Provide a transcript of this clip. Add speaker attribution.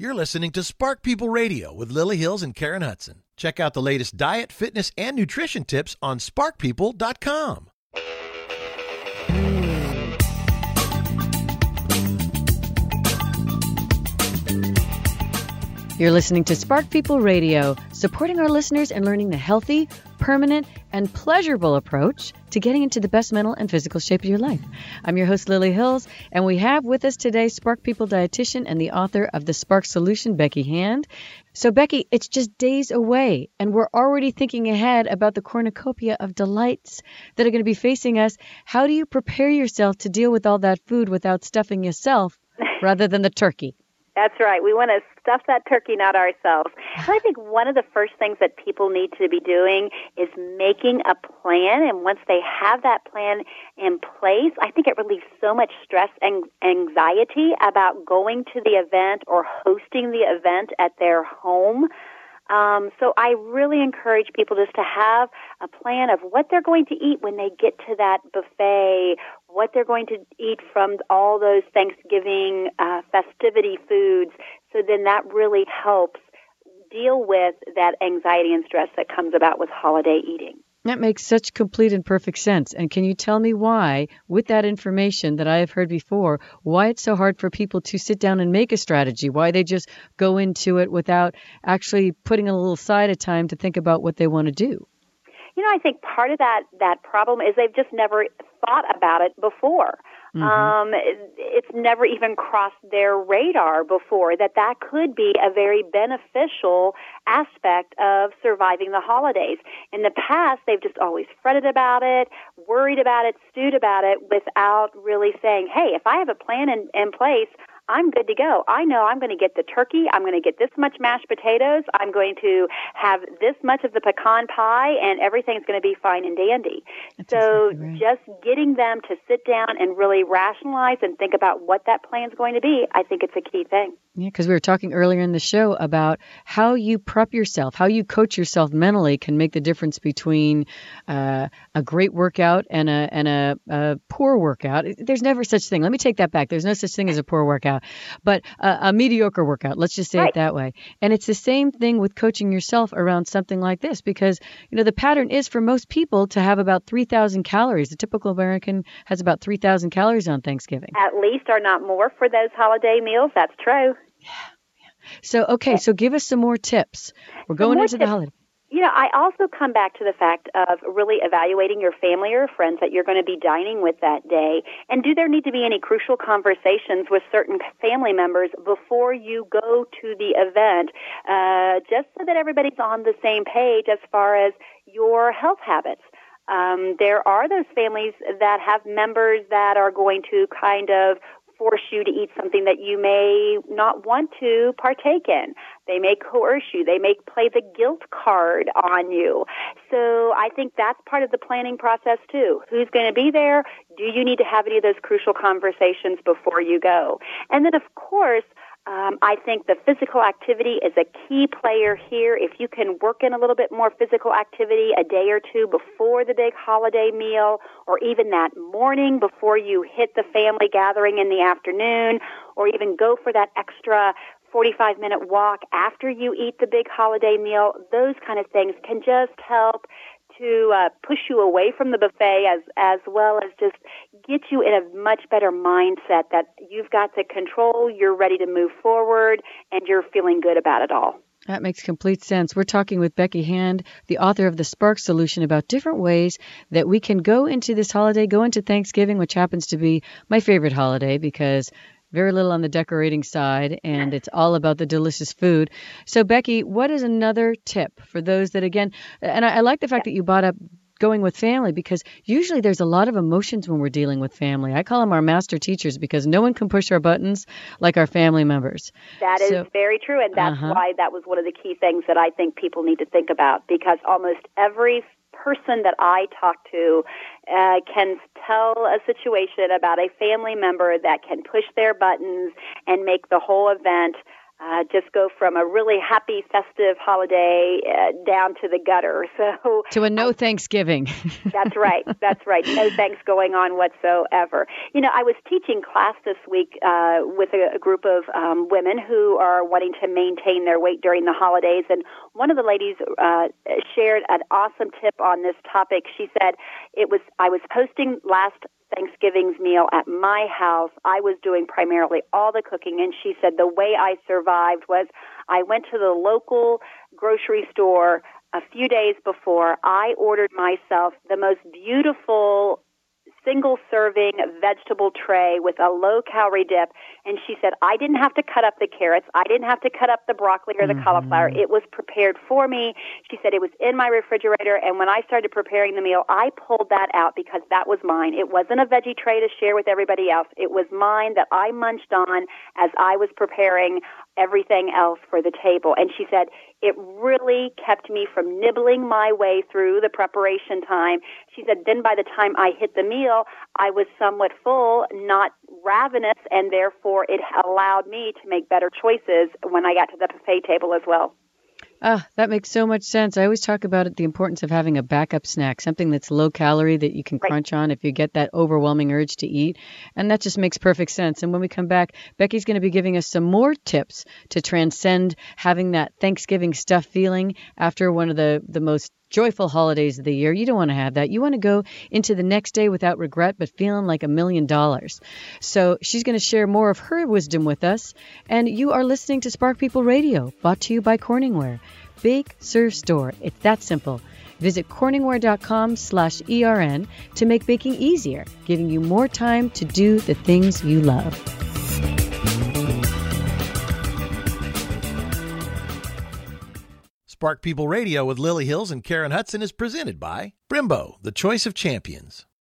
Speaker 1: You're listening to Spark People Radio with Lily Hills and Karen Hudson. Check out the latest diet, fitness, and nutrition tips on sparkpeople.com.
Speaker 2: You're listening to Spark People Radio, supporting our listeners and learning the healthy, permanent, and pleasurable approach to getting into the best mental and physical shape of your life. I'm your host, Lily Hills, and we have with us today Spark People dietitian and the author of The Spark Solution, Becky Hand. So, Becky, it's just days away, and we're already thinking ahead about the cornucopia of delights that are going to be facing us. How do you prepare yourself to deal with all that food without stuffing yourself rather than the turkey?
Speaker 3: That's right. We want to stuff that turkey, not ourselves. And I think one of the first things that people need to be doing is making a plan. And once they have that plan in place, I think it relieves so much stress and anxiety about going to the event or hosting the event at their home. Um, so I really encourage people just to have a plan of what they're going to eat when they get to that buffet, what they're going to eat from all those Thanksgiving uh, festivity foods. So then that really helps deal with that anxiety and stress that comes about with holiday eating.
Speaker 2: That makes such complete and perfect sense. And can you tell me why, with that information that I have heard before, why it's so hard for people to sit down and make a strategy? Why they just go into it without actually putting a little side of time to think about what they want to do?
Speaker 3: You know, I think part of that that problem is they've just never thought about it before. Mm-hmm. Um, it's never even crossed their radar before that that could be a very beneficial aspect of surviving the holidays. In the past, they've just always fretted about it, worried about it, stewed about it without really saying, hey, if I have a plan in, in place, I'm good to go. I know I'm going to get the turkey. I'm going to get this much mashed potatoes. I'm going to have this much of the pecan pie, and everything's going to be fine and dandy. That's so exactly right. just getting them to sit down and really rationalize and think about what that plan is going to be, I think it's a key thing.
Speaker 2: Yeah, because we were talking earlier in the show about how you prep yourself, how you coach yourself mentally can make the difference between uh, a great workout and a and a, a, poor workout. There's never such thing. Let me take that back. There's no such thing as a poor workout, Uh, but a, a mediocre workout. Let's just say right. it that way. And it's the same thing with coaching yourself around something like this, because you know the pattern is for most people to have about 3,000 calories. The typical American has about 3,000 calories on Thanksgiving.
Speaker 3: At least, or not more, for those holiday meals. That's true.
Speaker 2: Yeah. So okay, so give us some more tips. We're going into
Speaker 3: tips.
Speaker 2: the holiday.
Speaker 3: You know, I also come back to the fact of really evaluating your family or friends that you're going to be dining with that day. And do there need to be any crucial conversations with certain family members before you go to the event, uh, just so that everybody's on the same page as far as your health habits? Um, there are those families that have members that are going to kind of force you to eat something that you may not want to partake in. They may coerce you. They may play the guilt card on you. So I think that's part of the planning process too. Who's going to be there? Do you need to have any of those crucial conversations before you go? And then of course, um, I think the physical activity is a key player here. If you can work in a little bit more physical activity a day or two before the big holiday meal, or even that morning before you hit the family gathering in the afternoon, or even go for that extra 45 minute walk after you eat the big holiday meal, those kind of things can just help to uh, push you away from the buffet as as well as just get you in a much better mindset that you've got to control, you're ready to move forward, and you're feeling good about it all.
Speaker 2: That makes complete sense. We're talking with Becky Hand, the author of The Spark Solution, about different ways that we can go into this holiday, go into Thanksgiving, which happens to be my favorite holiday because very little on the decorating side, and it's all about the delicious food. So, Becky, what is another tip for those that, again, and I, I like the fact that you brought up going with family because usually there's a lot of emotions when we're dealing with family. I call them our master teachers because no one can push our buttons like our family members.
Speaker 3: That is so, very true, and that's uh-huh. why that was one of the key things that I think people need to think about because almost every person that I talk to uh, can tell a situation about a family member that can push their buttons and make the whole event uh, just go from a really happy festive holiday uh, down to the gutter. So
Speaker 2: to a no Thanksgiving.
Speaker 3: that's right. That's right. No thanks going on whatsoever. You know, I was teaching class this week uh, with a, a group of um, women who are wanting to maintain their weight during the holidays, and one of the ladies uh, shared an awesome tip on this topic. She said it was I was posting last Thanksgiving's meal at my house. I was doing primarily all the cooking, and she said the way I survived was I went to the local grocery store a few days before. I ordered myself the most beautiful single serving vegetable tray with a low calorie dip. And she said, I didn't have to cut up the carrots. I didn't have to cut up the broccoli or the mm-hmm. cauliflower. It was prepared for me. She said it was in my refrigerator. And when I started preparing the meal, I pulled that out because that was mine. It wasn't a veggie tray to share with everybody else. It was mine that I munched on as I was preparing everything else for the table. And she said, it really kept me from nibbling my way through the preparation time. She said, then by the time I hit the meal, I was somewhat full, not ravenous, and therefore it allowed me to make better choices when I got to the buffet table as well.
Speaker 2: Ah, that makes so much sense. I always talk about it, the importance of having a backup snack, something that's low calorie that you can right. crunch on if you get that overwhelming urge to eat. And that just makes perfect sense. And when we come back, Becky's going to be giving us some more tips to transcend having that Thanksgiving stuff feeling after one of the, the most joyful holidays of the year. You don't want to have that. You want to go into the next day without regret, but feeling like a million dollars. So she's going to share more of her wisdom with us. And you are listening to Spark People Radio, brought to you by Corningware. Bake, serve, store. It's that simple. Visit corningware.com slash ERN to make baking easier, giving you more time to do the things you love.
Speaker 1: Spark People Radio with Lily Hills and Karen Hudson is presented by Brembo, the choice of champions.